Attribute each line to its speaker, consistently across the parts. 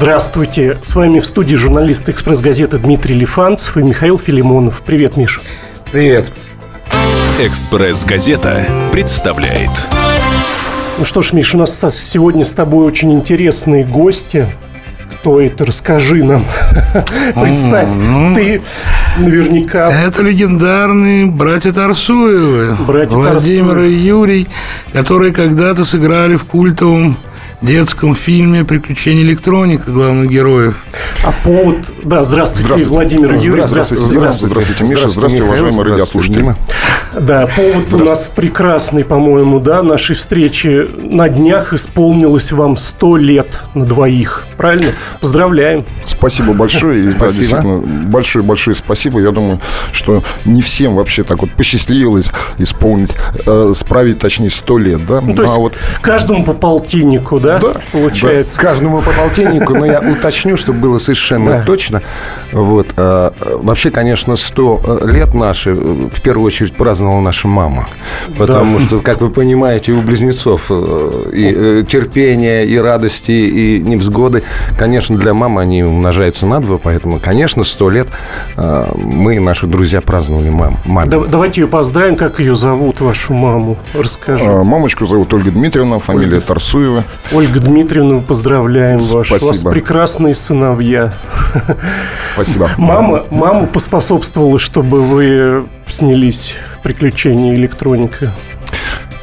Speaker 1: Здравствуйте, с вами в студии журналист «Экспресс-газеты» Дмитрий Лифанцев и Михаил Филимонов. Привет, Миш.
Speaker 2: Привет.
Speaker 3: «Экспресс-газета» представляет
Speaker 1: Ну что ж, Миш, у нас сегодня с тобой очень интересные гости. Кто это? Расскажи нам. Представь, ты наверняка...
Speaker 2: Это легендарные братья Тарсуевы.
Speaker 1: Братья
Speaker 2: Владимир
Speaker 1: Тарсуевы.
Speaker 2: и Юрий, которые когда-то сыграли в культовом детском фильме «Приключения электроника» главных героев.
Speaker 1: А повод... Да, здравствуйте, Владимир и Юрий.
Speaker 4: Здравствуйте,
Speaker 1: Здравствуйте.
Speaker 4: здравствуйте, Миша, здравствуйте,
Speaker 5: Михаил,
Speaker 4: уважаемые
Speaker 5: здравствуйте,
Speaker 4: радиослушатели.
Speaker 1: Да, повод у нас прекрасный, по-моему, да, нашей встречи. На днях исполнилось вам 100 лет на двоих. Правильно? Поздравляем.
Speaker 4: Спасибо большое. И, да,
Speaker 5: Спасибо.
Speaker 4: действительно, большое-большое спасибо. Я думаю, что не всем вообще так вот посчастливилось исполнить, э, справить, точнее, 100 лет, да?
Speaker 1: Ну, то есть
Speaker 4: а вот
Speaker 1: каждому по полтиннику, да,
Speaker 4: Да,
Speaker 1: получается?
Speaker 5: Каждому по полтиннику, но я уточню, чтобы было совершенно
Speaker 1: Да.
Speaker 5: точно. Вот. а, Вообще, конечно, 100 лет наши э, в первую очередь праздновала наша мама. Потому что, как вы понимаете, у близнецов э, и э, терпение, и радости, и невзгоды, конечно, для мамы они умножаются на два, поэтому, конечно, 100 лет э, мы и наши друзья праздновали мам, маме.
Speaker 1: Да- давайте ее поздравим. Как ее зовут, вашу маму? Расскажи.
Speaker 4: э, мамочку зовут Ольга Дмитриевна, фамилия Тарсуева.
Speaker 1: Ольга Дмитриевна, поздравляем вас. У вас
Speaker 4: Спасибо.
Speaker 1: прекрасные сыновья.
Speaker 4: Спасибо.
Speaker 1: Мама, мама поспособствовала, чтобы вы снялись в приключении электроника.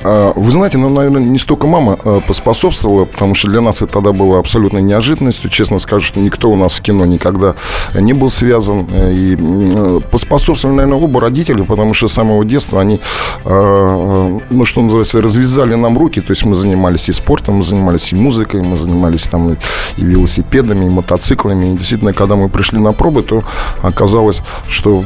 Speaker 4: А, Вы знаете, нам, наверное, не столько мама а, поспособствовала, потому что для нас это тогда было абсолютной неожиданностью. Честно скажу, что никто у нас в кино никогда не был связан. Э, И поспособствовали, наверное, оба родителя, потому что с самого детства они, а, ну, что называется, развязали нам руки. То есть мы занимались и спортом, мы занимались и музыкой, мы занимались там и, велосипедами, и мотоциклами. И действительно, когда мы пришли на пробы, то оказалось, что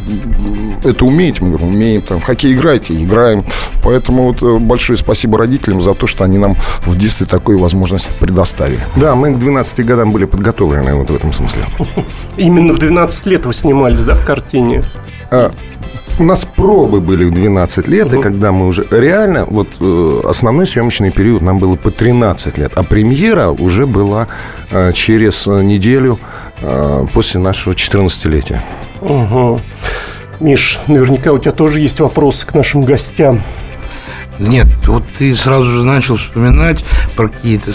Speaker 4: это умеете? Мы говорим, умеем. Там, в хоккей играете? Играем. Поэтому вот э, большое спасибо родителям за то, что они нам в детстве такую возможность предоставили.
Speaker 5: Да, мы к 12 годам были подготовлены вот в этом смысле.
Speaker 1: Именно в 12 лет вы снимались, да, в картине?
Speaker 5: А, У нас пробы были в 12 лет, и когда мы уже... Реально, вот э, основной съемочный период нам было по 13 лет, а премьера уже была э, через неделю э, после нашего 14-летия.
Speaker 1: Угу. Миш, наверняка у тебя тоже есть вопросы к нашим гостям.
Speaker 2: Нет, вот ты сразу же начал вспоминать про какие-то...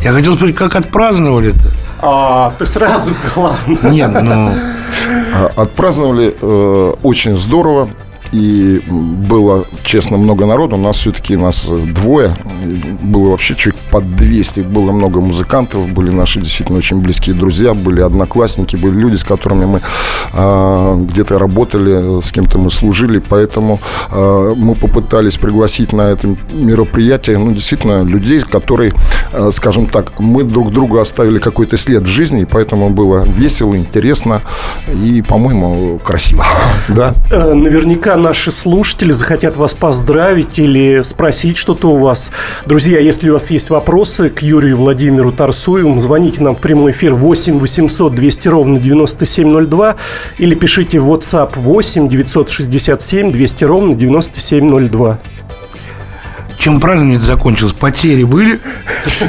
Speaker 2: Я хотел спросить, как отпраздновали-то?
Speaker 1: А, ты сразу, главное.
Speaker 2: Нет, ну...
Speaker 4: А, Отпраздновали э, очень здорово. И было, честно, много народу. У нас все-таки нас э, двое. Было вообще чуть под 200. Было много музыкантов. Были наши действительно очень близкие друзья. Были одноклассники. Были люди, с которыми мы а, где-то работали, с кем-то мы служили. Поэтому а, мы попытались пригласить на это мероприятие, ну, действительно, людей, которые, а, скажем так, мы друг другу оставили какой-то след в жизни. И поэтому было весело, интересно и, по-моему, красиво. Да.
Speaker 1: Э, Наверняка наши слушатели захотят вас поздравить или спросить что-то у вас. Друзья, если у вас есть вопросы к Юрию Владимиру Тарсуеву, звоните нам в прямой эфир 8 800 200 ровно 9702 или пишите в WhatsApp 8 967 200 ровно 9702.
Speaker 2: Чем празднование закончилось? Потери были?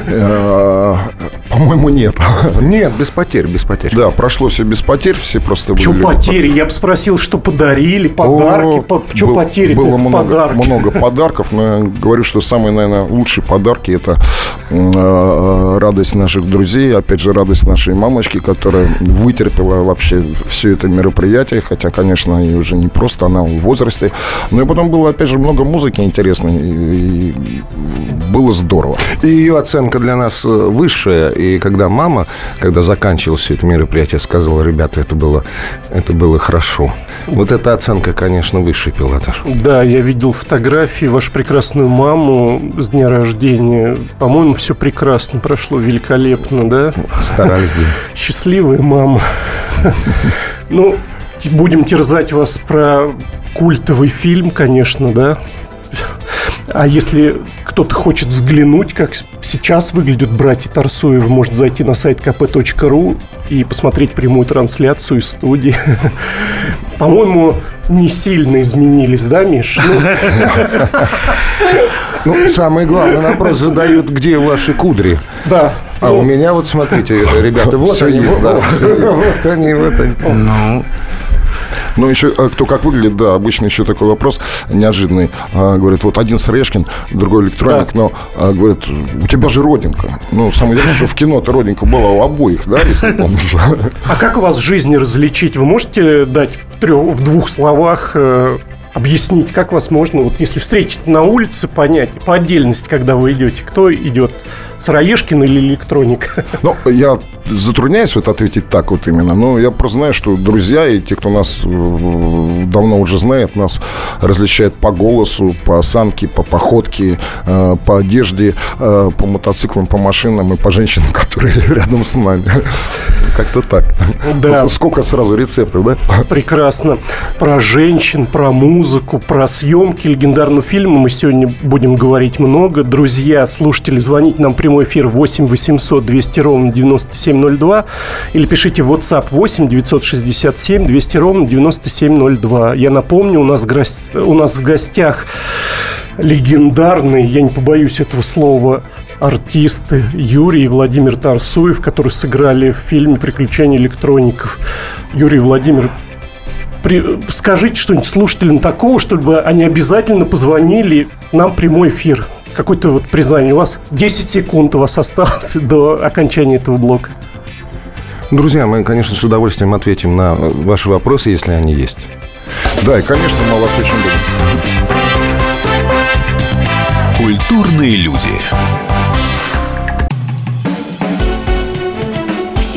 Speaker 4: По-моему, нет.
Speaker 5: Нет, без потерь, без потерь.
Speaker 4: Да, прошло все без потерь, все просто
Speaker 1: Что
Speaker 4: были-
Speaker 1: потери? Я бы спросил, что подарили, подарки.
Speaker 4: О,
Speaker 1: Что
Speaker 4: был-
Speaker 1: потери?
Speaker 4: Было много,
Speaker 1: подарки.
Speaker 4: много подарков, но я говорю, что самые, наверное, лучшие подарки это э, радость наших друзей, опять же, радость нашей мамочки, которая вытерпела вообще все это мероприятие, хотя, конечно, и уже не просто, она в возрасте. Но и потом было, опять же, много музыки интересной, и, и было здорово.
Speaker 5: И ее оценка для нас э, высшая. И когда мама, когда заканчивалось все это мероприятие, сказала, ребята, это было, это было хорошо. Вот эта оценка, конечно, высший пилотаж.
Speaker 1: Да, я видел фотографии вашу прекрасную маму с дня рождения. По-моему, все прекрасно прошло, великолепно, да?
Speaker 5: Старались. да.
Speaker 1: Счастливая мама. Ну, будем терзать вас про культовый фильм, конечно, да? А если кто-то хочет взглянуть, как сейчас выглядят братья Тарсуевы, может зайти на сайт kp.ru и посмотреть прямую трансляцию из студии. По-моему, не сильно изменились, да, Миш? Ну,
Speaker 5: Ну, самый главный вопрос задают, где ваши кудри?
Speaker 1: да.
Speaker 5: А
Speaker 1: Ну,
Speaker 5: у меня вот, смотрите, ребята, вот они, вот они, вот они. Ну,
Speaker 4: Ну, еще э, кто как выглядит, да, обычно еще такой вопрос неожиданный. А, Говорит, вот один Срешкин, другой электроник, но а, говорит, у тебя же родинка. Ну, самое интересное, что в кино-то родинка была у обоих, да, если помнишь?
Speaker 1: А как у вас жизни различить? Вы можете дать в, трех, в двух словах э, объяснить, как вас можно, вот если встретить на улице, понять по отдельности, когда вы идете, кто идет, Сыроежкин или электроник?
Speaker 4: Ну, я затрудняюсь вот ответить так вот именно, но я просто знаю, что друзья и те, кто нас э, давно уже знает, нас различают по голосу, по осанке, по походке, э, по одежде, э, по мотоциклам, по машинам и по женщинам, которые рядом с нами. Как-то так.
Speaker 1: Да.
Speaker 4: Сколько сразу рецептов, да?
Speaker 1: Прекрасно. Про женщин, про музыку, про съемки легендарного фильма мы сегодня будем говорить много. Друзья, слушатели, звоните нам в прямой эфир 8 800 200 ровно 9702 или пишите в WhatsApp 8 967 200 ровно 9702. Я напомню, у нас, у нас в гостях легендарные, я не побоюсь этого слова, артисты Юрий и Владимир Тарсуев, которые сыграли в фильме «Приключения электроников». Юрий и Владимир, при- скажите что-нибудь слушателям такого, чтобы они обязательно позвонили нам в прямой эфир. Какое-то вот признание. У вас 10 секунд у вас осталось до окончания этого блока.
Speaker 5: Друзья, мы, конечно, с удовольствием ответим на ваши вопросы, если они есть.
Speaker 4: Да, и, конечно, мы вас очень любим.
Speaker 3: Культурные люди.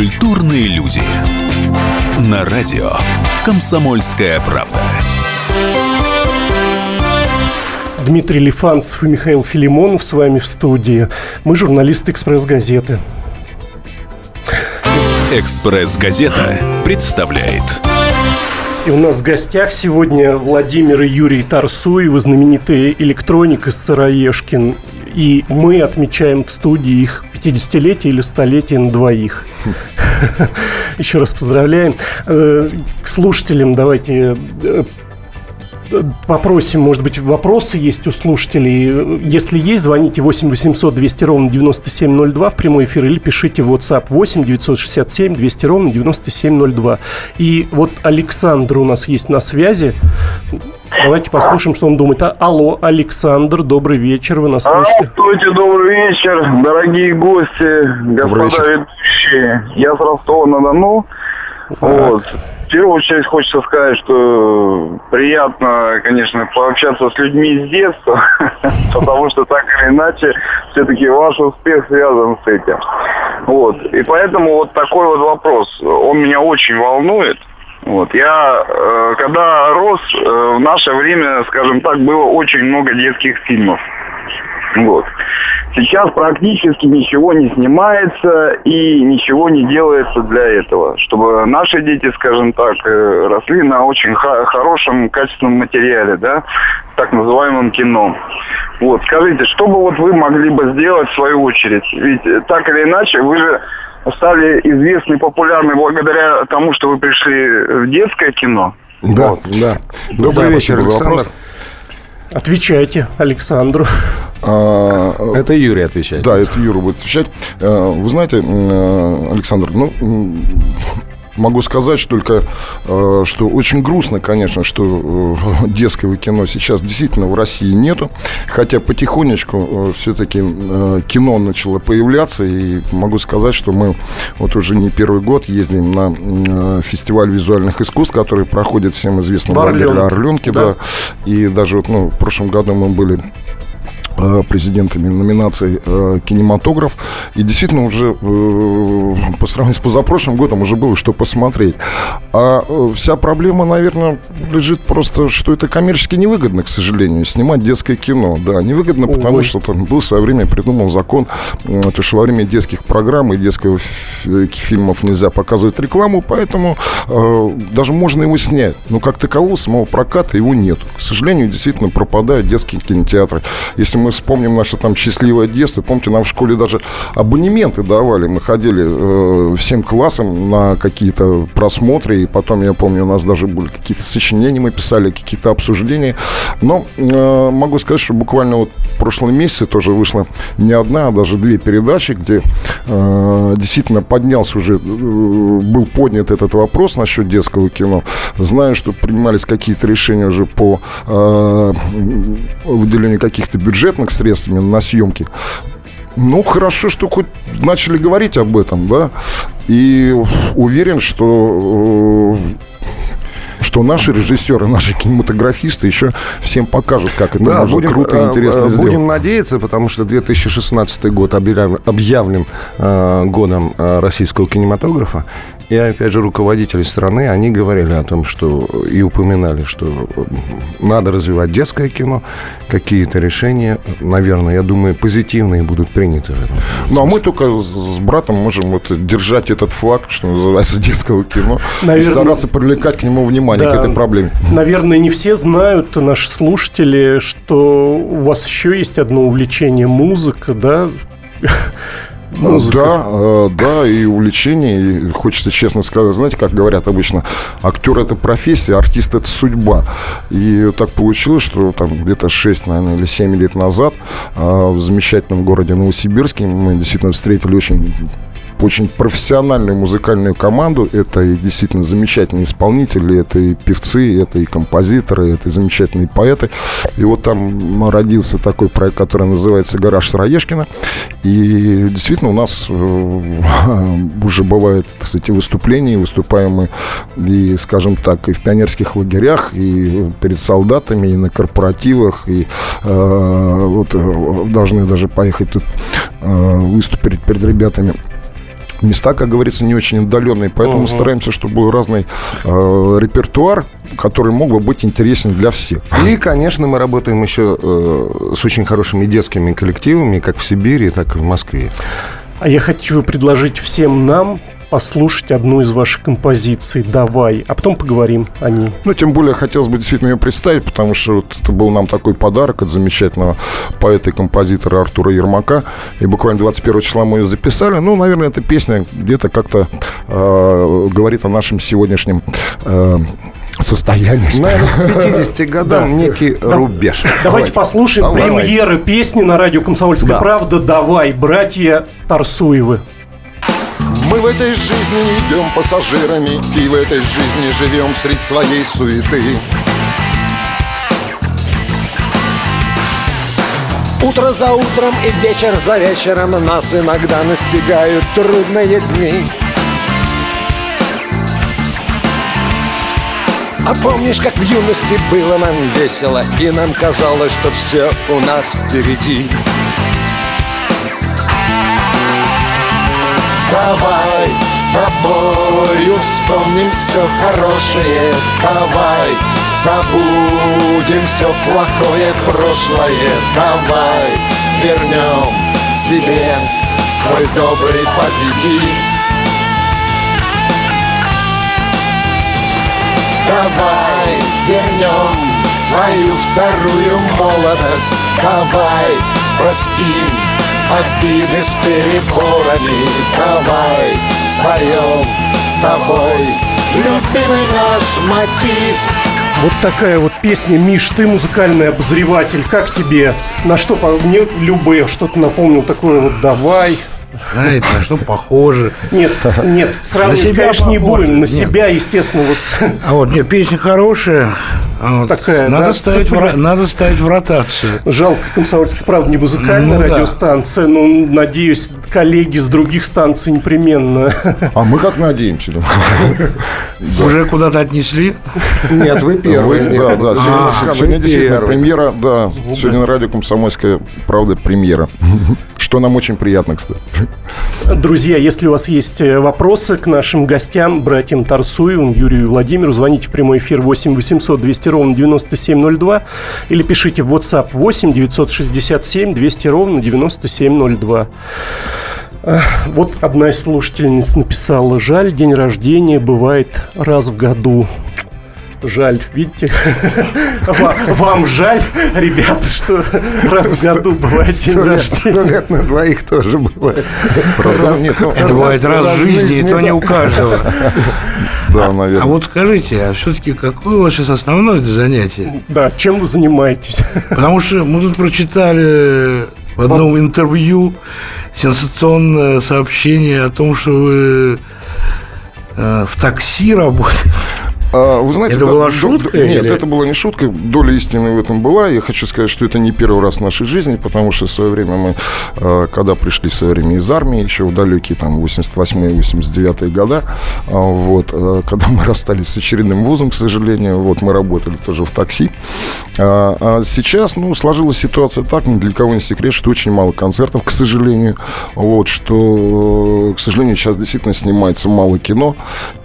Speaker 3: Культурные люди. На радио «Комсомольская правда».
Speaker 1: Дмитрий Лифанцев и Михаил Филимонов с вами в студии. Мы журналисты «Экспресс-газеты».
Speaker 3: «Экспресс-газета» представляет
Speaker 1: И у нас в гостях сегодня Владимир и Юрий Тарсуевы, знаменитые электроник из Сыроежкин. И мы отмечаем в студии их 50-летие или столетие на двоих. Еще раз поздравляем. Э, К слушателям давайте э, попросим, может быть, вопросы есть у слушателей. Если есть, звоните 8 800 200 ровно 9702 в прямой эфир или пишите в WhatsApp 8 967 200 ровно 9702. И вот Александр у нас есть на связи. Давайте послушаем, что он думает. А, алло, Александр, добрый вечер, вы нас слышите?
Speaker 6: Здравствуйте, добрый вечер, дорогие гости, господа ведущие. Я с Ростова-на-Дону. Вот. В первую очередь хочется сказать, что приятно, конечно, пообщаться с людьми с детства, потому что так или иначе все-таки ваш успех связан с этим. Вот. И поэтому вот такой вот вопрос, он меня очень волнует. Вот. Я, э, когда рос, э, в наше время, скажем так, было очень много детских фильмов. Вот. Сейчас практически ничего не снимается и ничего не делается для этого, чтобы наши дети, скажем так, э, росли на очень хорошем качественном материале, да, так называемом кино. Вот, скажите, что бы вот вы могли бы сделать в свою очередь? Ведь э, так или иначе вы же стали известны, популярны благодаря тому, что вы пришли в детское кино.
Speaker 5: Да, да. Добрый
Speaker 4: Да,
Speaker 5: вечер, Александр.
Speaker 4: вопрос.
Speaker 1: Отвечайте Александру.
Speaker 4: А,
Speaker 5: Это Юрий отвечает.
Speaker 4: Да, это Юра будет отвечать. Э, Вы знаете, э, Александр, ну, могу сказать только, э, что очень грустно, конечно, что э, детского кино сейчас действительно в России нету. Хотя потихонечку все-таки кино начало появляться. И могу сказать, что мы вот уже не первый год ездим на э, фестиваль визуальных искусств, который проходит всем известно
Speaker 1: В Орленке. Да.
Speaker 4: Да. И даже вот, ну, в прошлом году мы были э, президентами номинаций э, кинематограф. И действительно уже э, по сравнению с позапрошлым годом уже было что посмотреть. А э, вся проблема, наверное, лежит просто, что это коммерчески невыгодно, к сожалению, снимать детское кино. Да, невыгодно, потому
Speaker 1: Ой.
Speaker 4: что там был в свое время придумал закон, э, то, что во время детских программ и э, фильмов нельзя показывать рекламу, поэтому э, даже можно его снять. Но как такового самого проката его нет. К сожалению, действительно пропадают детские кинотеатры. Если мы вспомним наше там счастливое детство, помните, нам в школе даже абонементы давали. Мы ходили э, всем классам на какие-то просмотры, и потом, я помню, у нас даже были какие-то сочинения, мы писали какие-то обсуждения. Но э, могу сказать, что буквально вот в прошлом месяце тоже вышла не одна, а даже две передачи, где э, действительно поднялся уже, э, был поднят этот вопрос насчет детского кино. Знаю, что принимались какие-то решения уже по э, выделению каких-то бюджетных средств именно на съемки. Ну, хорошо, что хоть начали говорить об этом, да. И уверен, что э, что наши режиссеры, наши кинематографисты еще всем покажут, как это
Speaker 5: Да,
Speaker 4: можно
Speaker 5: будем,
Speaker 4: круто и
Speaker 5: э,
Speaker 4: интересно
Speaker 5: э,
Speaker 4: сделать.
Speaker 5: Будем надеяться, потому что 2016 год объявлен, объявлен э, годом российского кинематографа. И, опять же, руководители страны, они говорили о том, что и упоминали, что надо развивать детское кино. Какие-то решения, наверное, я думаю, позитивные будут приняты в этом.
Speaker 4: Ну, а мы только с братом можем вот держать этот флаг, что называется, детского кино, и
Speaker 1: Наверное-
Speaker 4: стараться привлекать к нему внимание,
Speaker 1: Да.
Speaker 4: к этой проблеме.
Speaker 1: Наверное, не все знают, наши слушатели, что у вас еще есть одно увлечение музыка, да? Музыка.
Speaker 4: Да, э, да, и увлечение, и хочется честно сказать, знаете, как говорят обычно, актер это профессия, артист это судьба. И так получилось, что там где-то 6, наверное, или 7 лет назад э, в замечательном городе Новосибирске мы действительно встретили очень очень профессиональную музыкальную команду. Это и действительно замечательные исполнители, это и певцы, это и композиторы, это и замечательные поэты. И вот там родился такой проект, который называется «Гараж Сыроежкина». И действительно у нас э, уже бывают, кстати, выступления, выступаем мы и, скажем так, и в пионерских лагерях, и перед солдатами, и на корпоративах, и э, вот э, должны даже поехать тут э, выступить перед ребятами места, как говорится, не очень отдаленные, поэтому
Speaker 1: Мгм.
Speaker 4: стараемся, чтобы был разный э, репертуар, который мог бы быть интересен для всех.
Speaker 5: И, конечно, мы работаем еще э, с очень хорошими детскими коллективами, как в Сибири, так и в Москве.
Speaker 1: А я хочу предложить всем нам послушать одну из ваших композиций «Давай», а потом поговорим о ней.
Speaker 4: Ну, тем более, хотелось бы действительно ее представить, потому что вот это был нам такой подарок от замечательного поэта и композитора Артура Ермака. И буквально 21 числа мы ее записали. Ну, наверное, эта песня где-то как-то э, говорит о нашем сегодняшнем э, состоянии.
Speaker 5: Наверное, к 50 годам некий рубеж.
Speaker 1: Давайте послушаем
Speaker 5: Давайте.
Speaker 1: премьеры песни на радио «Комсомольская
Speaker 5: Да.
Speaker 1: правда». «Давай», братья Тарсуевы.
Speaker 4: Мы в этой жизни идем пассажирами И в этой жизни живем среди своей суеты.
Speaker 7: Утро за утром и вечер за вечером Нас иногда настигают трудные дни. А помнишь, как в юности было нам весело И нам казалось, что все у нас впереди Давай с тобою вспомним все хорошее. Давай забудем все плохое прошлое. Давай вернем себе свой добрый позитив. Давай вернем свою вторую молодость. Давай простим обиды с переборами Давай споем с тобой любимый наш мотив
Speaker 1: Вот такая вот песня. Миш, ты музыкальный обозреватель. Как тебе? На что по- мне любые что-то напомнил такое вот давай.
Speaker 2: Знаете, на что похоже.
Speaker 1: Нет, нет, сравнивать,
Speaker 2: себя
Speaker 1: конечно, не
Speaker 2: похоже.
Speaker 1: будем. На
Speaker 2: Нет.
Speaker 1: себя, естественно, вот
Speaker 2: А вот, нет, песня хорошая. А вот
Speaker 1: Такая,
Speaker 2: надо,
Speaker 1: да,
Speaker 2: ставить в,
Speaker 1: цепляет.
Speaker 2: ро- надо ставить в ротацию.
Speaker 1: Жалко, комсомольская правда не музыкальная
Speaker 2: Ну да.
Speaker 1: радиостанция, но надеюсь, коллеги с других станций непременно.
Speaker 4: А мы как надеемся.
Speaker 2: Уже куда-то отнесли?
Speaker 5: Нет, вы
Speaker 4: Вы-
Speaker 5: первый.
Speaker 4: да, да. Сегодня, действительно премьера, да. Сегодня на радио «Комсомольская правда» премьера. Что нам очень приятно, кстати.
Speaker 1: Друзья, если у вас есть э, вопросы к нашим гостям, братьям Тарсуевым, Юрию и Владимиру, звоните в прямой эфир 8 800 200 ровно 9702 или пишите в WhatsApp 8 967 200 ровно 9702. Вот одна из слушательниц написала, жаль, день рождения бывает раз в году. Жаль, видите? Ва- Вам жаль, ребята, что раз в году бывает день
Speaker 5: лет, сто
Speaker 1: рождения.
Speaker 5: лет на двоих тоже бывает.
Speaker 2: Это бывает раз в жизни, и то не у каждого.
Speaker 4: Да,
Speaker 2: А
Speaker 4: наверное.
Speaker 2: вот скажите, а все-таки какое у вас сейчас основное занятие?
Speaker 1: Да, чем вы занимаетесь?
Speaker 2: Потому что мы тут прочитали в одном интервью сенсационное сообщение о том, что вы э, в такси работаете.
Speaker 4: А, Вы знаете,
Speaker 2: Это
Speaker 4: да,
Speaker 2: была шутка
Speaker 4: д- Нет,
Speaker 2: или-
Speaker 4: это была не шутка. Доля истины в этом была. Я хочу сказать, что это не первый раз в нашей жизни, потому что в свое время мы, э, когда пришли в свое время из армии, еще в далекие там 88-89 года, а, вот, э, когда мы расстались с очередным вузом, к сожалению, вот мы работали тоже в такси. А а сейчас, ну, сложилась ситуация так, ни для кого не секрет, что очень мало концертов, к сожалению. Вот, что, к сожалению, сейчас действительно снимается мало кино.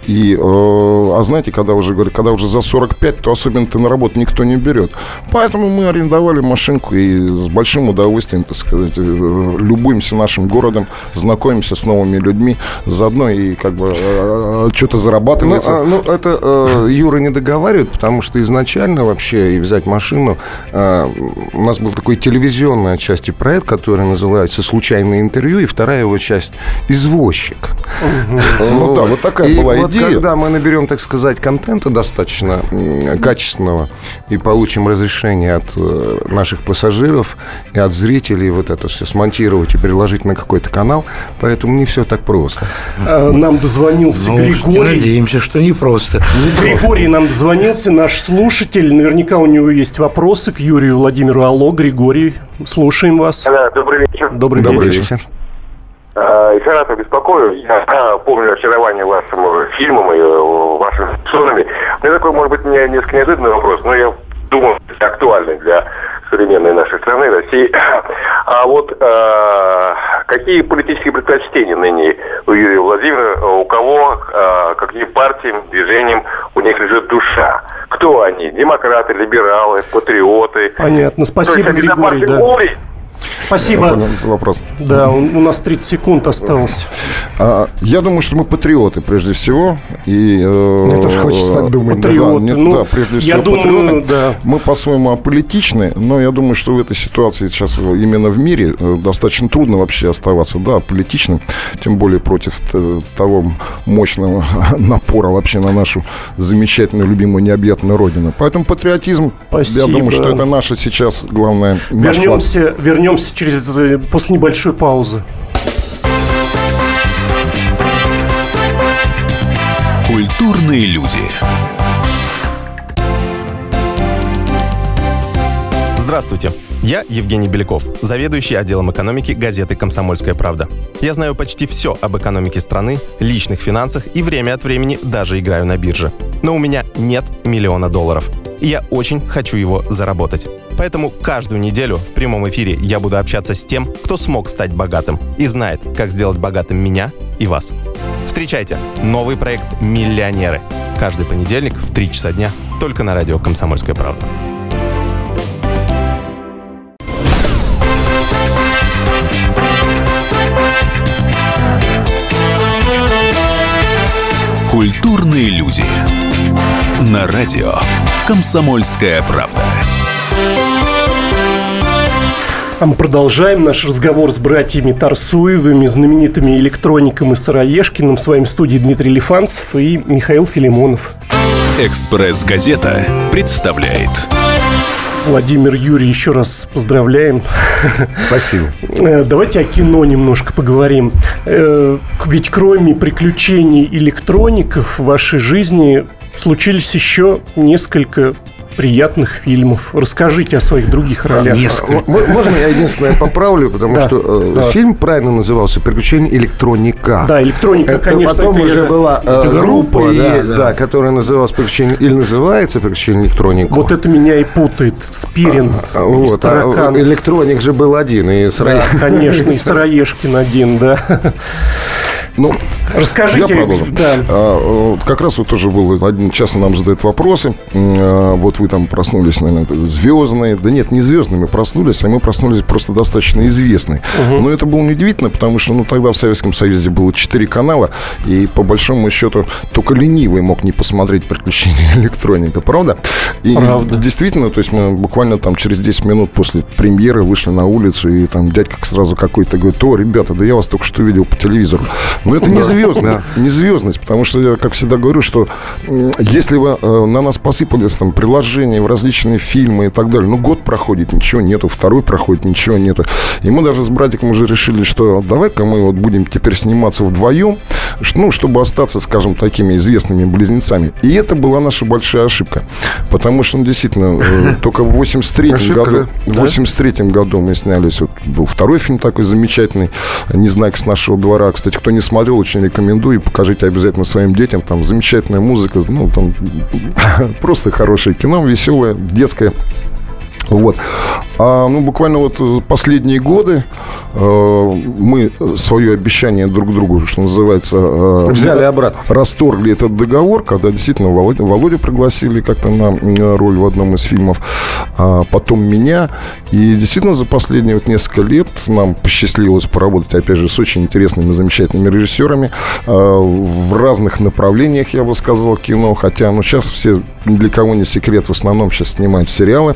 Speaker 4: И, а знаете, когда уже говорят, когда уже за 45, то особенно ты на работу никто не берет. Поэтому мы арендовали машинку и с большим удовольствием, так сказать, э, любуемся нашим городом, знакомимся с новыми людьми, заодно и как бы э, что-то
Speaker 5: Ну,
Speaker 4: зарабатывается.
Speaker 5: а, ну, это э, Юра не договаривает, потому что изначально вообще и взять машину, э, у нас был такой телевизионный отчасти проект, который называется «Случайное интервью», и вторая его часть «Извозчик».
Speaker 4: Ну да, вот такая
Speaker 5: И
Speaker 4: была идея.
Speaker 5: когда мы наберем, так сказать, контента достаточно качественного и получим разрешение от э, наших пассажиров и от зрителей вот это все смонтировать и переложить на какой-то канал, поэтому не все так просто.
Speaker 1: А, Нам дозвонился
Speaker 2: Ну,
Speaker 1: Григорий.
Speaker 2: надеемся, что не просто.
Speaker 1: Григорий нам дозвонился, наш слушатель. Наверняка у него есть вопросы к Юрию Владимиру. Алло, Григорий, слушаем вас.
Speaker 8: Да, добрый вечер.
Speaker 1: Добрый,
Speaker 5: Добрый
Speaker 1: вечер.
Speaker 5: вечер.
Speaker 8: А, Из Саратова беспокою. Я помню очарование вашим э, фильмом и э, вашими персонами. У меня такой, может быть, не, несколько неожиданный вопрос, но я думаю, это актуальный для современной нашей страны, России. А вот э, какие политические предпочтения ныне у Юрия Владимировича, у кого, э, каким партиям, движениям у них лежит душа? Кто они? Демократы, либералы, патриоты?
Speaker 1: Понятно. Спасибо,
Speaker 8: есть
Speaker 1: Григорий. Да.
Speaker 4: Я
Speaker 1: Спасибо.
Speaker 4: понял вопрос.
Speaker 1: Да, у у нас 30 секунд осталось.
Speaker 4: А, Я думаю, что мы патриоты прежде всего. И, э,
Speaker 5: Мне тоже хочется так думать.
Speaker 4: да,
Speaker 1: Патриоты,
Speaker 4: нет,
Speaker 1: ну,
Speaker 4: да, прежде
Speaker 1: я
Speaker 4: всего
Speaker 1: думаю,
Speaker 4: патриоты.
Speaker 1: да.
Speaker 4: Мы по-своему аполитичны, но я думаю, что в этой ситуации сейчас именно в мире э, достаточно трудно вообще оставаться, да, политичным, тем более против того мощного напора вообще на нашу замечательную, любимую, необъятную родину. Поэтому патриотизм, я
Speaker 1: Спасибо.
Speaker 4: думаю, что это наше сейчас главное. наш флаг.
Speaker 1: Вернемся, вернемся через э, после небольшой паузы.
Speaker 3: Культурные люди.
Speaker 9: Здравствуйте. Я Евгений Беляков, заведующий отделом экономики газеты «Комсомольская правда». Я знаю почти все об экономике страны, личных финансах и время от времени даже играю на бирже. Но у меня нет миллиона долларов и я очень хочу его заработать. Поэтому каждую неделю в прямом эфире я буду общаться с тем, кто смог стать богатым и знает, как сделать богатым меня и вас. Встречайте новый проект «Миллионеры». Каждый понедельник в 3 часа дня только на радио «Комсомольская правда».
Speaker 3: Культурные люди. На радио «Комсомольская правда».
Speaker 1: А мы продолжаем наш разговор с братьями Тарсуевыми, знаменитыми электроником и Сыроежкиным. С вами в студии Дмитрий Лифанцев и Михаил Филимонов.
Speaker 3: «Экспресс-газета» представляет
Speaker 1: Владимир Юрий, еще раз поздравляем.
Speaker 5: Спасибо.
Speaker 1: Э, Давайте о кино немножко поговорим. Э, Ведь кроме приключений электроников в вашей жизни случились еще несколько приятных фильмов. Расскажите о своих других ролях.
Speaker 5: М- Можно я единственное поправлю, потому
Speaker 1: Да,
Speaker 5: что э,
Speaker 1: да.
Speaker 5: фильм правильно назывался «Приключения электроника».
Speaker 1: Да, электроника,
Speaker 5: Это
Speaker 1: конечно,
Speaker 5: потом
Speaker 1: это
Speaker 5: уже
Speaker 1: это-
Speaker 5: была э,
Speaker 1: это
Speaker 5: группа,
Speaker 1: группа, да,
Speaker 5: есть,
Speaker 1: да.
Speaker 5: да, которая называлась «Приключения» или называется «Приключения электроника».
Speaker 1: Вот это меня и путает. Спирин
Speaker 5: А,
Speaker 1: и
Speaker 5: Вот, а
Speaker 1: Таракан.
Speaker 5: электроник же был один, и
Speaker 1: Да,
Speaker 5: Сыроежкин-
Speaker 1: конечно, и Сыроежкин один, да.
Speaker 4: Ну,
Speaker 1: Расскажите,
Speaker 4: я продолжу.
Speaker 1: да.
Speaker 4: А, как раз вот тоже был один часто нам задают вопросы. А, Вот вы там проснулись, наверное, звездные. Да нет, не звездными проснулись, а мы проснулись просто достаточно известные. Но это было неудивительно, потому что ну, тогда в Советском Союзе было четыре канала, и по большому счету только ленивый мог не посмотреть приключения электроника, правда? И
Speaker 1: Правда.
Speaker 4: действительно, то есть мы буквально там через 10 минут после премьеры вышли на улицу, и там дядька сразу какой-то говорит, о, ребята, да я вас только что видел по телевизору. Но это не звездность, не звездность, потому что я, как всегда говорю, что если вы э, на нас посыпались там приложения, в различные фильмы и так далее, ну, год проходит, ничего нету, второй проходит, ничего нету. И мы даже с братиком уже решили, что давай-ка мы вот будем теперь сниматься вдвоем, ну, чтобы остаться, скажем, такими известными близнецами. И это была наша большая ошибка. Потому что, ну, действительно, э, только в 83
Speaker 5: Ошибка,
Speaker 4: году, в 83 году мы снялись, вот был второй фильм такой замечательный, «Не знак с нашего двора». Кстати, кто не смотрел, очень рекомендую, покажите обязательно своим детям, там замечательная музыка, ну, там просто хорошее кино, веселое, детское. Вот. А, ну, буквально вот последние годы э, мы свое обещание друг другу, что называется... э,
Speaker 5: Взяли обратно.
Speaker 4: Расторгли этот договор, когда действительно Володя, Володю пригласили как-то на э, роль в одном из фильмов, а потом меня. И действительно за последние вот несколько лет нам посчастливилось поработать, опять же, с очень интересными, замечательными режиссерами э, в разных направлениях, я бы сказал, кино. Хотя, ну, сейчас все, для кого не секрет, в основном сейчас снимают сериалы.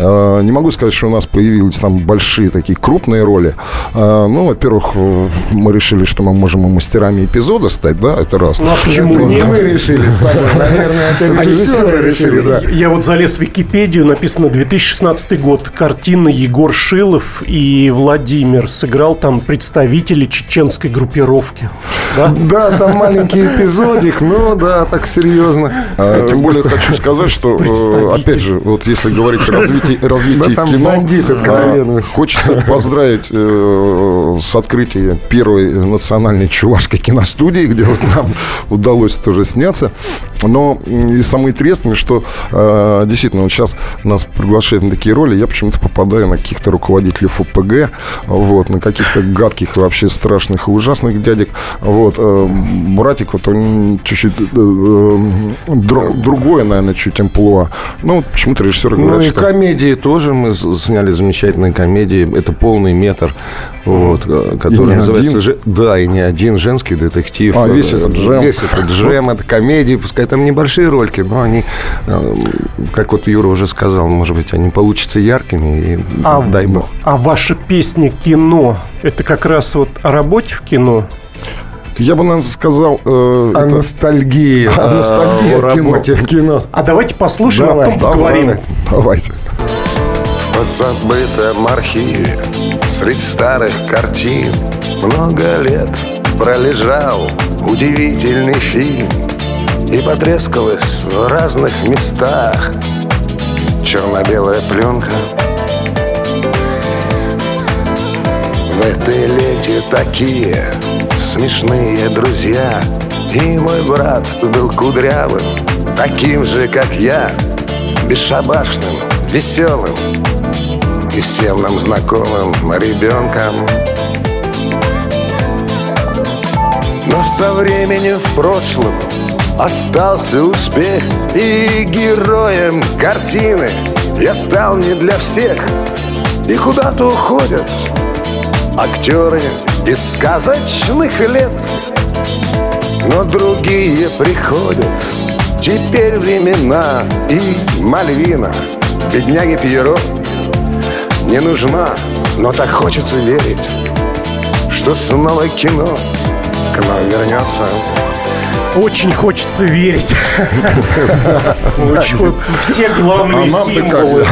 Speaker 4: Э, Не могу сказать, что у нас появились там большие такие крупные роли. Э, Ну, во-первых, э, мы решили, что мы можем и мастерами эпизода стать, да, это раз.
Speaker 1: Ну, а почему
Speaker 5: Это не мы решили с тобой, наверное, это
Speaker 1: А
Speaker 5: режиссеры решили, да.
Speaker 1: Я вот залез в Википедию, написано 2016 год. Картина Егор Шилов и Владимир сыграл там представители чеченской группировки. Да?
Speaker 5: Да, там маленький эпизодик, но да, так серьезно.
Speaker 4: А, Тем более хочу сказать, что, опять же, вот если говорить о развитии, развитии
Speaker 5: Да там
Speaker 4: кино,
Speaker 5: бандит
Speaker 4: а, хочется поздравить э, с открытием первой национальной чувашской киностудии, где вот нам удалось тоже сняться. Но и самое интересное, что э, действительно вот сейчас нас приглашают на такие роли, я почему-то попадаю на каких-то руководителей ФПГ, вот, на каких-то гадких, вообще страшных и ужасных дядек. Вот, э, братик, вот он чуть-чуть э, э, дру- другое, наверное, чуть амплуа. Ну, вот почему-то режиссеры
Speaker 5: Ну
Speaker 4: говорят,
Speaker 5: и
Speaker 4: что...
Speaker 5: комедии тоже мы сняли замечательные комедии. Это полный метр, вот, э, который называется
Speaker 4: один?
Speaker 5: «Же- да и не один женский детектив.
Speaker 4: А, весь этот джем.
Speaker 5: Весь этот джем, это комедии, пускай там небольшие рольки, но они, э, как вот Юра уже сказал, может быть, они получатся яркими. И
Speaker 1: А,
Speaker 5: дай бог.
Speaker 1: а ваша песня «Кино» – это как раз вот о работе в кино?
Speaker 4: Я бы, наверное, сказал... э,
Speaker 5: О
Speaker 4: это-
Speaker 5: ностальгии,
Speaker 4: О
Speaker 5: э,
Speaker 4: ностальгии
Speaker 5: о работе в кино.
Speaker 1: А давайте послушаем, а потом поговорим.
Speaker 4: Давайте. Давайте.
Speaker 7: В подзабытом архиве Среди старых картин Много лет пролежал Удивительный фильм И потрескалась в разных местах. Черно-белая пленка. В этой ленте такие смешные друзья. И мой брат был кудрявым Таким же, как я. Бесшабашным, веселым и всем нам знакомым ребенком. Но со временем в прошлом остался успех И героем картины я стал не для всех И куда-то уходят актеры из сказочных лет но другие приходят. Теперь времена и Мальвина, бедняге Пьеро не нужна, но так хочется верить, что снова кино к нам вернется.
Speaker 1: Очень хочется верить. Все главные
Speaker 4: А
Speaker 1: символы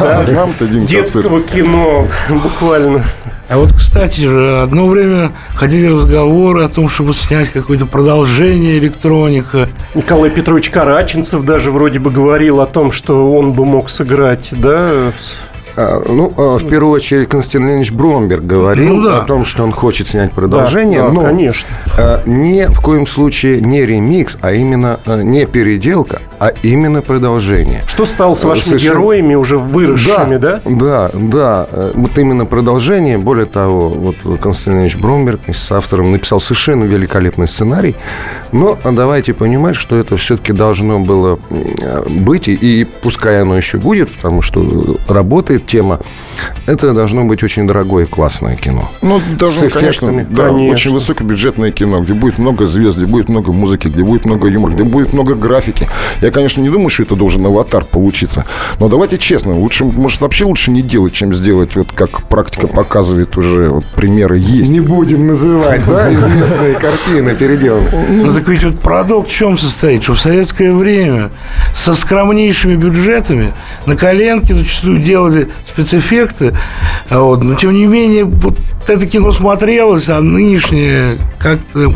Speaker 4: Димка,
Speaker 1: детского кино, буквально.
Speaker 2: А вот, кстати же, одно время ходили разговоры о том, чтобы снять какое-то продолжение электроника.
Speaker 1: Николай Петрович Караченцев даже вроде бы говорил о том, что он бы мог сыграть, да,
Speaker 5: А, Ну, а, в первую очередь, Константин Леонидович Бромберг говорил
Speaker 2: Ну да.
Speaker 5: о том, что он хочет снять продолжение,
Speaker 1: Да, да,
Speaker 5: но
Speaker 1: конечно.
Speaker 5: а, не в коем случае не ремикс, а именно а, не переделка, а именно продолжение.
Speaker 1: Что стало с вашими
Speaker 5: Совершенно-
Speaker 1: героями уже выросшими, да?
Speaker 5: Да, да. Э, Вот именно продолжение. Более того, вот Константин Леонидович Бромберг с автором написал совершенно великолепный сценарий. Но давайте понимать, что это все-таки должно было м, быть, и, и пускай оно еще будет, потому что работает тема, это должно быть очень дорогое и классное кино.
Speaker 4: Ну, должно, конечно, да,
Speaker 1: Конечно.
Speaker 4: очень высокобюджетное кино, где будет много звезд, где будет много музыки, где будет много юмора, где будет много графики. Я, конечно, не думаю, что это должен аватар получиться. Но давайте честно, лучше, может, вообще лучше не делать, чем сделать, вот как практика показывает уже, вот примеры есть.
Speaker 5: Не будем называть, да, известные картины переделаны.
Speaker 2: Ну так ведь вот парадокс в чем состоит, что в советское время со скромнейшими бюджетами на коленке зачастую делали спецэффекты, а вот, но тем не менее вот это кино смотрелось, а нынешнее как-то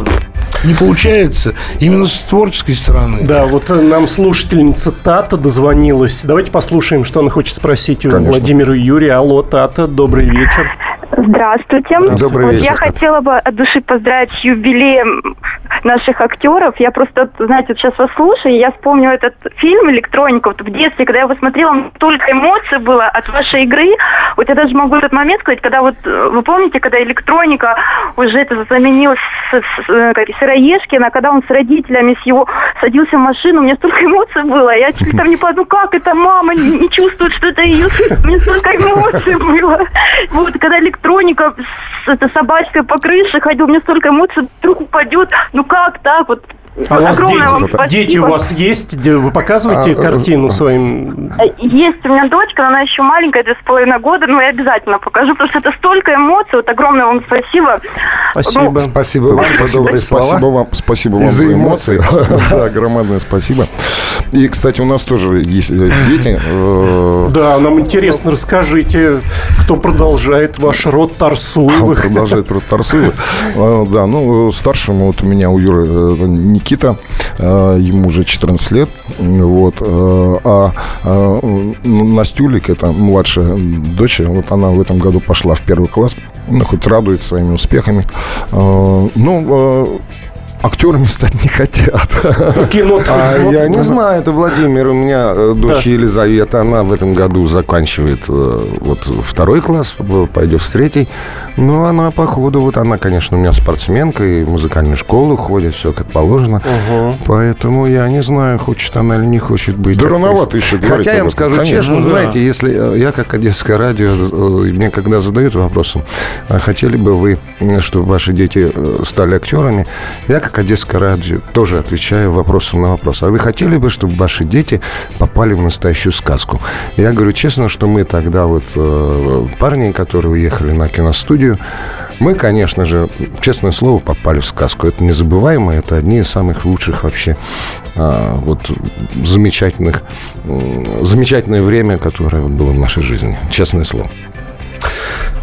Speaker 2: не получается именно с творческой стороны.
Speaker 1: Да, вот э, нам слушательница Тата дозвонилась. Давайте послушаем, что она хочет спросить у
Speaker 4: Конечно.
Speaker 1: Владимира и Юрия. Алло, Тата, добрый вечер.
Speaker 10: Здравствуйте.
Speaker 5: Добрый
Speaker 10: вот
Speaker 5: вечер,
Speaker 10: я
Speaker 5: Катя.
Speaker 10: хотела бы от души поздравить с юбилеем наших актеров. Я просто, знаете, вот сейчас вас слушаю, и я вспомню этот фильм «Электроника». Вот в детстве, когда я его смотрела, столько эмоций было от вашей игры. Вот я даже могу этот момент сказать, когда вот, э, вы помните, когда электроника уже это заменилась с, с- э, как, Сыроежкина, когда он с родителями с его садился в машину, у меня столько эмоций было. Я чуть ли там не подумала, ну как это мама не, не чувствует, что это ее сын? Мне столько эмоций было. Вот, когда электроника с это, собачкой по крыше ходил, мне столько эмоций, вдруг упадет. Ну как так? Вот
Speaker 1: А у вас дети,
Speaker 10: спасибо.
Speaker 1: дети у вас есть? Вы показываете
Speaker 5: А,
Speaker 1: картину своим?
Speaker 10: Э, Есть у меня дочка, но она еще маленькая, две с половиной года, но я обязательно покажу, потому что это столько эмоций. Вот огромное вам спасибо.
Speaker 1: Спасибо.
Speaker 10: Ну,
Speaker 5: Спасибо вам за добрые слова.
Speaker 4: Спасибо вам, спасибо вам
Speaker 5: за
Speaker 4: эмоции. Да, громадное спасибо. И, кстати, у нас тоже есть э, дети.
Speaker 1: Да, нам интересно, расскажите, кто продолжает ваш род Тарсуевых.
Speaker 4: продолжает род Тарсуева. А, Да, ну, старшему вот у меня, у Юры Никита, э, ему уже 14 лет, вот, э, а э, м, Настюлик, это младшая дочь, вот она в этом году пошла в первый класс, ну, хоть радует своими успехами. Ну, актерами стать не хотят.
Speaker 1: Кино
Speaker 5: А, я не знаю, это Владимир, у меня э, дочь
Speaker 1: Да.
Speaker 5: Елизавета, она в этом году заканчивает э, вот второй класс, пойдет в третий. Но она по ходу, вот она, конечно, у меня спортсменка и в музыкальную школу ходит, все как положено. Поэтому я не знаю, хочет она или не хочет быть.
Speaker 4: Да рановато еще говорить
Speaker 5: Хотя я вам скажу
Speaker 4: конечно.
Speaker 5: честно,
Speaker 2: Ну да.
Speaker 5: знаете, если э, я как Одесское радио, мне когда задают вопросом, а хотели бы вы, чтобы ваши дети стали актерами, я как Одесское радио тоже отвечаю вопросом на вопрос. А вы хотели бы, чтобы ваши дети попали в настоящую сказку? Я говорю честно, что мы тогда вот э, парни, которые уехали на киностудию, мы, конечно же, честное слово, попали в сказку. Это незабываемо, это одни из самых лучших вообще а, вот замечательных, замечательное время, которое было в нашей жизни. Честное слово.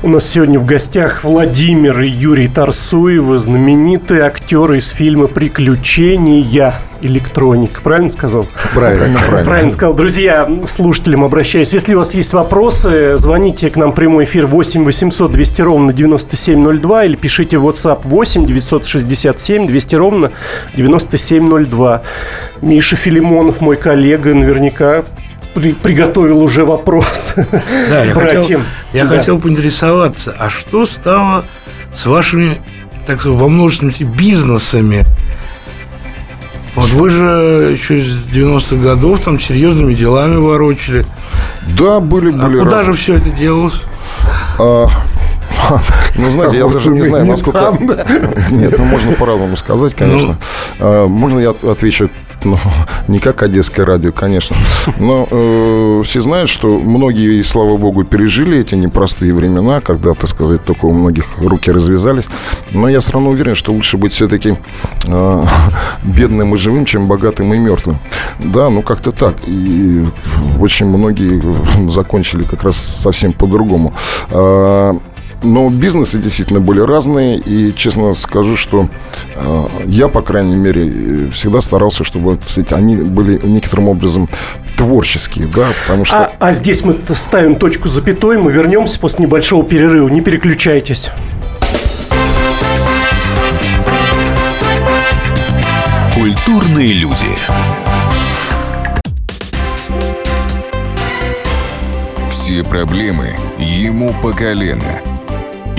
Speaker 1: У нас сегодня в гостях Владимир и Юрий Тарсуевы, знаменитые актеры из фильма «Приключения. Электроник». Правильно сказал?
Speaker 5: Правильно,
Speaker 1: Правильно сказал. Друзья, слушателям обращаюсь. Если у вас есть вопросы, звоните к нам в прямой эфир 8 800 200 ровно 9702 или пишите в WhatsApp 8 967 200 ровно 9702. Миша Филимонов, мой коллега, наверняка при- приготовил уже вопрос
Speaker 2: Да, я, хотел, я
Speaker 1: Да.
Speaker 2: хотел поинтересоваться, а что стало с вашими, так сказать, во множественном виде бизнесами? Вот вы же еще с 90-х годов там серьезными делами ворочали.
Speaker 4: Да, были,
Speaker 2: А
Speaker 4: были.
Speaker 2: куда
Speaker 4: раз-
Speaker 2: же все это делалось?
Speaker 4: А, Ну, знаете, я даже не знаю, насколько... Нет, ну, можно по-разному сказать, конечно. А, Можно я от- отвечу ну, не как одесское радио, конечно. Но э, все знают, что многие, слава богу, пережили эти непростые времена, когда, так сказать, только у многих руки развязались. Но я все равно уверен, что лучше быть все-таки э, бедным и живым, чем богатым и мертвым. Да, ну как-то так. И очень многие закончили как раз совсем по-другому. А, но бизнесы действительно были разные, и честно скажу, что э, я, по крайней мере, э, всегда старался, чтобы сказать, они были некоторым образом творческие, да, потому что...
Speaker 1: А, а здесь мы ставим точку с запятой, мы вернемся после небольшого перерыва. Не переключайтесь.
Speaker 3: Культурные люди.
Speaker 11: Все проблемы ему по колено.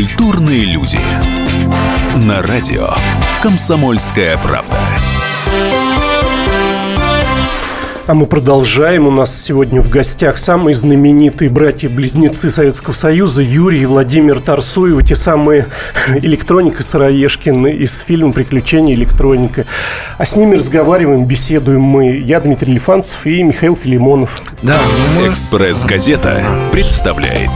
Speaker 3: Культурные люди. На радио «Комсомольская правда».
Speaker 1: А мы продолжаем. У нас сегодня в гостях самые знаменитые братья-близнецы Советского Союза Юрий и Владимир Тарсуевы, те самые электроника Сыроежкин из фильма «Приключения электроника». А с ними разговариваем, беседуем мы. Я Дмитрий Лифанцев и Михаил Филимонов.
Speaker 2: Да,
Speaker 3: «Экспресс-газета» представляет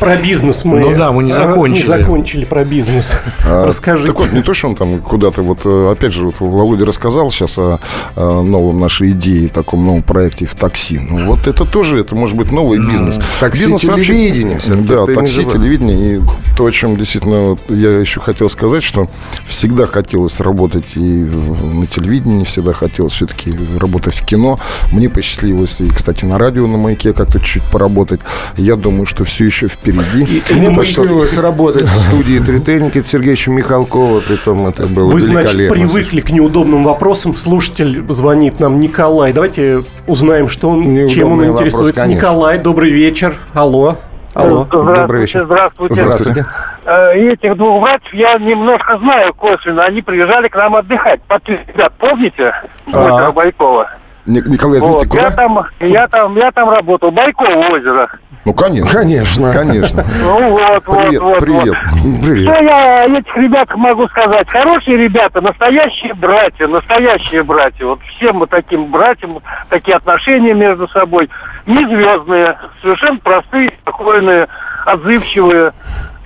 Speaker 1: Про бизнес мы,
Speaker 2: Ну да, мы не
Speaker 1: а,
Speaker 2: закончили.
Speaker 1: не закончили про бизнес.
Speaker 4: А,
Speaker 1: Расскажите.
Speaker 4: Так вот, не то, что он там куда-то, вот, э, опять же, вот Володя рассказал сейчас о, о новом нашей идее, таком новом проекте в такси. Ну, вот это тоже, это может быть новый бизнес.
Speaker 5: такси,
Speaker 4: бизнес вообще-
Speaker 5: телевидение
Speaker 4: Да, такси, телевидение. И то, о чем действительно вот я еще хотел сказать, что всегда хотелось работать и на телевидении, всегда хотелось все-таки работать в кино. Мне посчастливилось, и, кстати, на радио на маяке как-то чуть поработать. Я думаю, что все еще впереди.
Speaker 5: Мне
Speaker 4: Так что-
Speaker 5: посчастливилось работать в студии Тритей Никиты Сергеевича Михалкова, притом это было
Speaker 1: Вы, значит, привыкли к неудобным вопросам. Слушатель звонит нам Николай. Давайте узнаем, что он,
Speaker 5: Неудобный
Speaker 1: чем он
Speaker 5: вопрос,
Speaker 1: интересуется.
Speaker 5: конечно.
Speaker 1: Николай, добрый вечер. Алло. Алло.
Speaker 5: Добрый вечер.
Speaker 12: Здравствуйте.
Speaker 5: Здравствуйте.
Speaker 12: Э, и этих двух братьев я немножко знаю косвенно. Они приезжали к нам отдыхать. Под ребят, помните?
Speaker 4: А.
Speaker 12: Байкова.
Speaker 4: Ни- Николай, извините,
Speaker 12: Вот, я
Speaker 4: куда?
Speaker 12: там, я там, я там работал. Байково озеро.
Speaker 4: Ну, конечно.
Speaker 5: Конечно.
Speaker 4: Конечно.
Speaker 12: Ну вот,
Speaker 4: Привет,
Speaker 12: вот, вот.
Speaker 4: привет.
Speaker 12: вот.
Speaker 5: Привет.
Speaker 12: Что я этих ребятах могу сказать? Хорошие ребята, настоящие братья, настоящие братья. Вот всем мы таким братьям, такие отношения между собой. Не звездные, совершенно простые, спокойные, отзывчивые.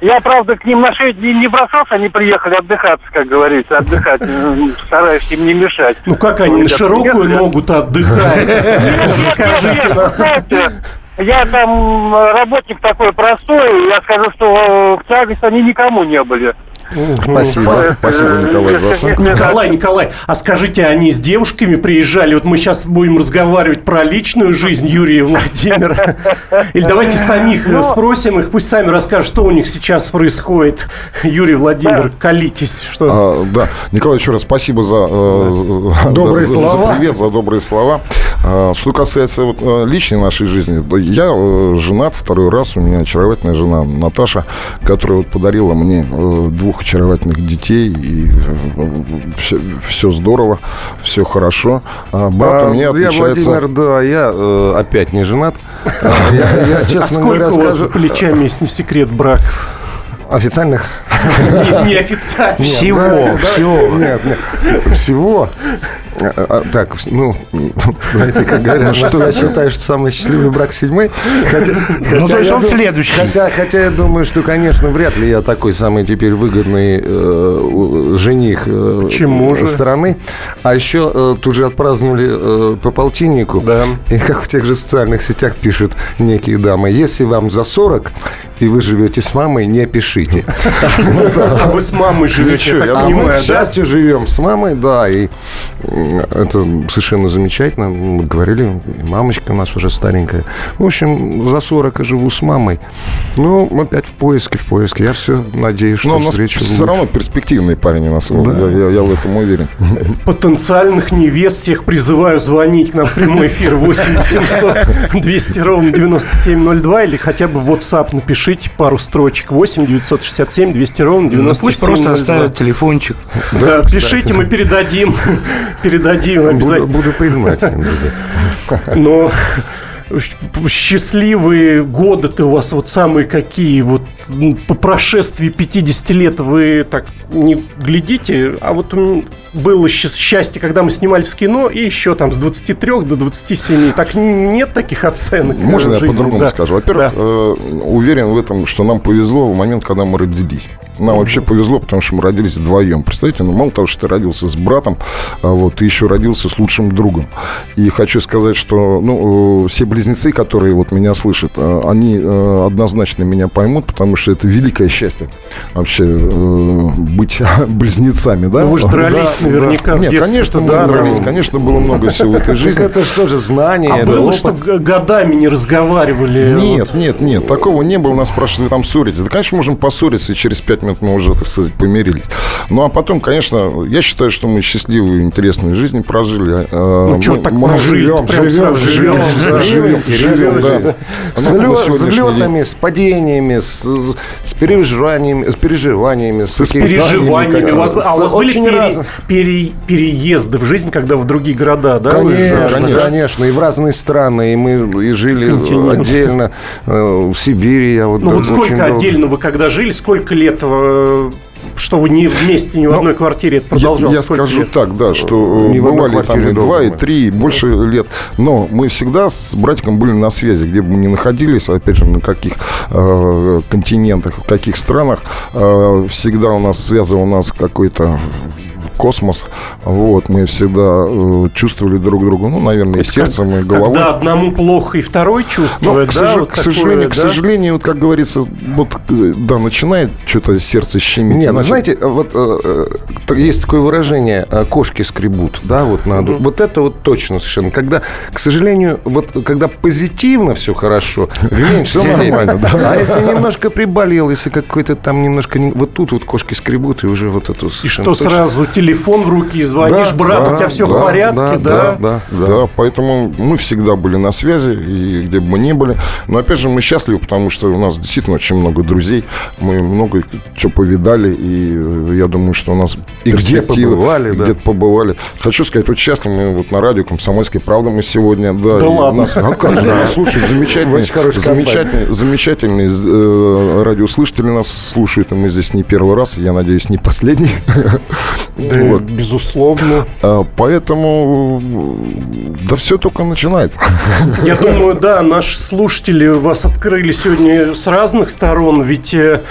Speaker 12: Я, правда, к ним на шею не, не бросался, они приехали отдыхать, как говорится, отдыхать. Стараюсь им не мешать.
Speaker 1: Ну как они на широкую могут отдыхать? Расскажите
Speaker 12: я там работник такой простой, я скажу, что в тягость они никому не были.
Speaker 4: Спасибо. Спасибо, Николай.
Speaker 1: Николай, Николай, а скажите, они с девушками приезжали? Вот мы сейчас будем разговаривать про личную жизнь Юрия и Владимира. Или давайте самих
Speaker 12: Ну,
Speaker 1: спросим их, пусть сами расскажут, что у них сейчас происходит. Юрий Владимир, колитесь. Что...
Speaker 4: А, да, Николай, еще раз спасибо за, э,
Speaker 5: Добрые
Speaker 4: за-
Speaker 5: слова.
Speaker 4: за привет, за добрые слова. А, что касается вот, э, личной нашей жизни, то я э, женат второй раз, у меня очаровательная жена Наташа, которая вот подарила мне э, двух очаровательных детей, и все, здорово, все хорошо. А брат
Speaker 5: А,
Speaker 4: у меня
Speaker 5: я,
Speaker 4: отличается...
Speaker 5: Владимир, да, я э, опять не женат. А, Я, я,
Speaker 1: а сколько у вас за плечами, если не секрет, браков?
Speaker 5: Официальных
Speaker 1: Не- Неофициально.
Speaker 5: Нет,
Speaker 2: Всего, всего.
Speaker 5: Нет, нет. Всего. А, а, Так, ну, знаете, как говорят, что я считаю, что самый счастливый брак седьмой. Хотя,
Speaker 2: Ну, то есть он
Speaker 5: дум-
Speaker 2: следующий.
Speaker 5: Хотя, хотя я думаю, что, конечно, вряд ли я такой самый теперь выгодный э, жених э,
Speaker 1: Почему же?
Speaker 5: страны. А еще э, тут же отпраздновали э, по полтиннику.
Speaker 1: Да.
Speaker 5: И как в тех же социальных сетях пишут некие дамы, если вам за 40 и вы живете с мамой, не пишите.
Speaker 1: А вы с мамой живете, я понимаю,
Speaker 5: к счастью, живем с мамой, да, и это совершенно замечательно. Мы говорили, и мамочка у нас уже старенькая. В общем, за 40 я живу с мамой. Ну, опять в поиске, в поиске. Я все надеюсь, что встречу
Speaker 4: все равно перспективный парень у нас. Я, в этом уверен.
Speaker 1: Потенциальных невест всех призываю звонить к нам в прямой эфир 8 800 200 ровно 9702 или хотя бы в WhatsApp напишите пару строчек 8 967 200 ровно
Speaker 2: Ну,
Speaker 1: 9702.
Speaker 2: Пусть просто оставят телефончик.
Speaker 1: Да, пишите, мы передадим. Передадим обязательно.
Speaker 5: буду признателен, друзья.
Speaker 1: Но счастливые годы-то у вас вот самые какие? Вот м, по прошествии 50 лет вы так не глядите, а вот было счастье, когда мы снимались в кино, и еще там с 23 до 27. Так не- нет таких оценок. э,
Speaker 4: Можно я по-другому
Speaker 1: да.
Speaker 4: скажу? Во-первых, э, уверен в этом, что нам повезло в момент, когда мы родились. Нам вообще повезло, потому что мы родились вдвоем. Представляете, ну мало того, что ты родился с братом, а вот, ты еще родился с лучшим другом. И хочу сказать, что ну, э, все близнецы, которые вот меня слышат, э, они э, однозначно меня поймут, потому что это великое счастье вообще э, быть близнецами, да?
Speaker 1: Ну, вы же дрались
Speaker 4: Да,
Speaker 1: наверняка в
Speaker 4: Нет, конечно, мы
Speaker 1: да,
Speaker 4: дрались,
Speaker 1: да.
Speaker 4: конечно, было много всего в этой жизни.
Speaker 5: это что же знание,
Speaker 1: А было, что годами не разговаривали?
Speaker 4: Нет, нет, нет, такого не было. Нас спрашивали, там ссоритесь. Да, конечно, можем поссориться, и через пять минут мы уже, так сказать, помирились. Ну, а потом, конечно, я считаю, что мы счастливую, интересную жизнь прожили.
Speaker 1: Ну, чё так прожили?
Speaker 4: живем, живем, живем,
Speaker 1: живем,
Speaker 4: живем, живем,
Speaker 5: да.
Speaker 4: да.
Speaker 5: С, лё- с взлетами, с падениями, с, с переживаниями, с переживаниями, с,
Speaker 1: С переживаниями. У вас, а у вас были пере-
Speaker 5: разно-
Speaker 1: пере- переезды в жизнь, когда в другие города, да?
Speaker 5: Конечно,
Speaker 1: уезжали?
Speaker 5: конечно, и в разные страны, и мы и жили
Speaker 1: Континент.
Speaker 5: отдельно э, в Сибири. Я вот
Speaker 1: Ну вот сколько
Speaker 5: долго-
Speaker 1: отдельно вы когда жили, сколько лет, э, что вы не вместе ни в одной квартире это
Speaker 4: Ну, Я,
Speaker 1: продолжалось?
Speaker 4: я
Speaker 1: Сколько
Speaker 4: скажу
Speaker 1: лет?
Speaker 4: так, да, что
Speaker 5: Не
Speaker 4: бывали там и два, и три, и больше лет. Но мы всегда с братиком были на связи, где бы мы ни находились, опять же, на каких э, континентах, в каких странах, э, всегда у нас связывал нас какой-то космос. Вот, мы всегда э, чувствовали друг друга, ну, наверное, и
Speaker 1: Это
Speaker 4: сердцем,
Speaker 1: как-
Speaker 4: и головой.
Speaker 1: Когда одному плохо и второй
Speaker 4: Ну,
Speaker 1: чувствует,
Speaker 4: к,
Speaker 1: да?
Speaker 4: сожа-
Speaker 1: вот
Speaker 4: к
Speaker 1: такое,
Speaker 4: сожалению, к
Speaker 1: да?
Speaker 4: сожалению, вот как говорится, вот да, начинает что-то сердце щемить.
Speaker 5: Нет, ну,
Speaker 4: иначе-
Speaker 5: знаете, вот э, э, есть такое выражение э, «кошки скребут», да, вот надо. Вот это вот точно совершенно. Когда, к сожалению, вот когда позитивно все хорошо, в степени.
Speaker 4: нормально, да.
Speaker 5: А если немножко приболел, если какой-то там немножко... не- Вот тут вот кошки скребут, и уже вот эту...
Speaker 1: И что сразу телефон в руки и звонишь,
Speaker 4: Да,
Speaker 1: брат,
Speaker 4: да,
Speaker 1: у тебя все
Speaker 4: да,
Speaker 1: в порядке, да?
Speaker 5: да,
Speaker 4: Да. поэтому мы всегда были на связи, и где бы мы ни были. Но опять же, мы счастливы, потому что у нас действительно очень много друзей. Мы много чего повидали, и я думаю, что у нас
Speaker 5: И где побывали, да.
Speaker 4: где-то побывали. Хочу сказать, вот счастливы мы вот на радио «Комсомольской правды» мы сегодня. Да,
Speaker 1: Да ладно.
Speaker 4: Нас, а как же, да, слушай, замечательные,
Speaker 5: Очень
Speaker 4: замечательные, замечательные э, радиослушатели нас слушают, и мы здесь не первый раз, я надеюсь, не последний.
Speaker 1: Да,
Speaker 4: Вот.
Speaker 1: безусловно.
Speaker 4: А, Поэтому э, да все только начинается.
Speaker 1: Я думаю, да, наши слушатели вас открыли сегодня с разных сторон, ведь э,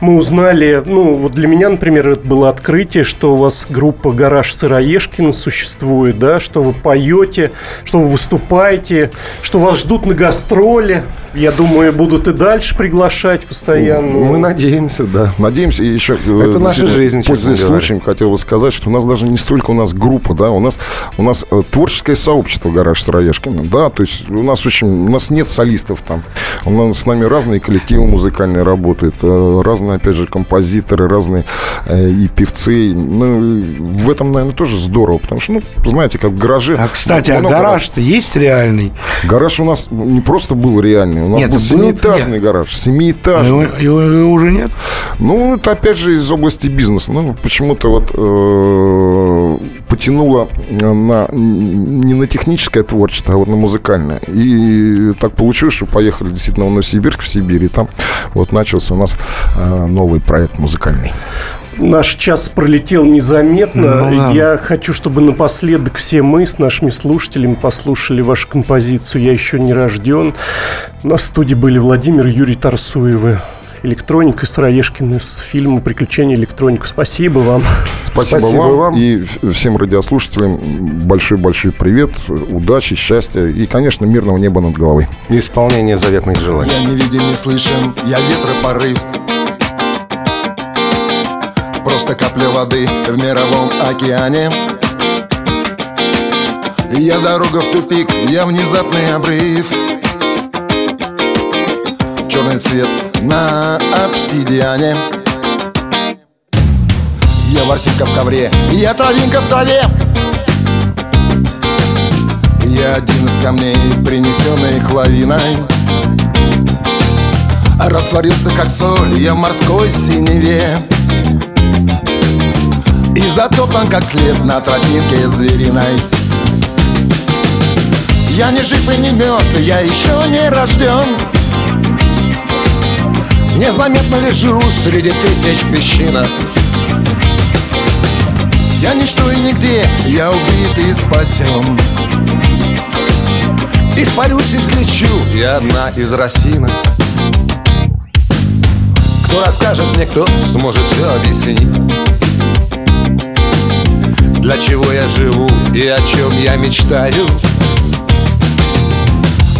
Speaker 1: мы узнали, ну, вот для меня, например, это было открытие, что у вас группа «Гараж Сыроежкина» существует, да, что вы поете, что вы выступаете, что вас ждут на гастроли. Я думаю, будут и дальше приглашать постоянно.
Speaker 5: Мы надеемся, да.
Speaker 4: Надеемся, и еще... э,
Speaker 5: Это наша жизнь, честно
Speaker 4: Пользуясь
Speaker 5: говоря.
Speaker 4: случаем, хотел бы сказать, что у нас даже не столько у нас группа, да, у нас, у нас э, творческое сообщество «Гараж Сыроежкина», да, то есть у нас очень... У нас нет солистов там. У нас с нами разные коллективы музыкальные работают, э, разные, опять же, композиторы, разные и певцы. Ну, в этом, наверное, тоже здорово, потому что, ну, знаете, как в гараже...
Speaker 2: А, кстати, а гараж-то есть реальный?
Speaker 4: Гараж у нас не просто был реальный, у нас
Speaker 2: Нет,
Speaker 4: был семиэтажный
Speaker 2: нет.
Speaker 4: гараж, семиэтажный.
Speaker 2: Его, его- его уже нет?
Speaker 4: Ну, это опять же из области бизнеса. Ну, почему-то вот э, потянуло на, не на техническое творчество, а вот на музыкальное. И так получилось, что поехали действительно в Новосибирск, в Сибирь, и там вот начался у нас э, новый проект музыкальный.
Speaker 1: Наш час пролетел незаметно.
Speaker 4: Ну да.
Speaker 1: Я хочу, чтобы напоследок все мы с нашими слушателями послушали вашу композицию «Я еще не рожден». На студии были Владимир и Юрий Тарсуевы. Электроника Сыроежкин из фильма «Приключения электроника». Спасибо вам.
Speaker 4: Спасибо, вам. И всем радиослушателям большой-большой привет, удачи, счастья и, конечно, мирного неба над головой.
Speaker 5: Исполнение заветных желаний.
Speaker 7: Я не видим, не слышен, я ветра порыв Просто капля воды в мировом океане. Я дорога в тупик, я внезапный обрыв. Черный цвет на обсидиане. Я ворсинка в ковре, я травинка в траве. Я один из камней, принесенных лавиной Растворился как соль, я в морской синеве И затоплен как след на тропинке звериной. Я не жив и не мертв, я еще не рожден. Незаметно лежу среди тысяч песчинок. Я ничто и нигде, я убит и спасен. Испарюсь и взлечу, я одна из росинок. Кто расскажет мне, кто сможет все объяснить Для чего я живу и о чем я мечтаю?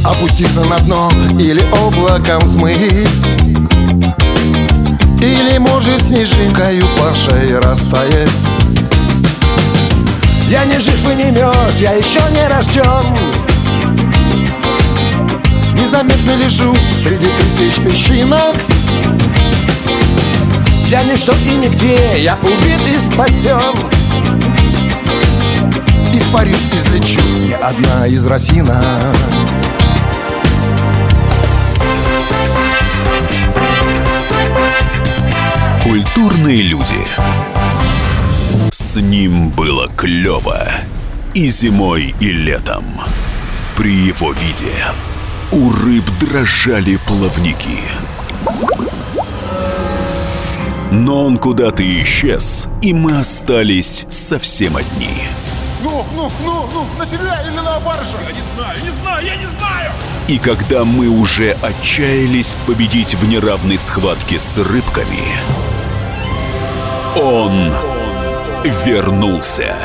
Speaker 7: Опуститься на дно или облаком взмыть Или может снежинкой упавшей растает Я не жив и не мертв, я еще не рожден. Незаметно лежу среди тысяч песчинок. Я ничто и нигде, я убит и спасен Испарюсь, излечу, я одна из росинок
Speaker 3: Культурные люди. С ним было клево. И зимой, и летом. При его виде у рыб дрожали плавники. Но он куда-то исчез, и мы остались совсем одни.
Speaker 13: Ну, ну, ну, ну, на себя или на баржу? Я не знаю, не знаю, я не знаю!
Speaker 3: И когда мы уже отчаялись победить в неравной схватке с рыбками, он вернулся.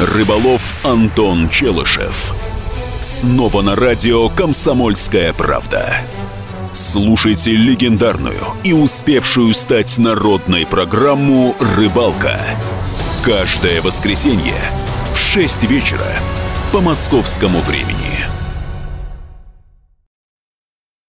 Speaker 3: Рыболов Антон Челышев. Снова на радио «Комсомольская правда». Слушайте легендарную и успевшую стать народной программу «Рыбалка». Каждое воскресенье в 6 вечера по московскому времени.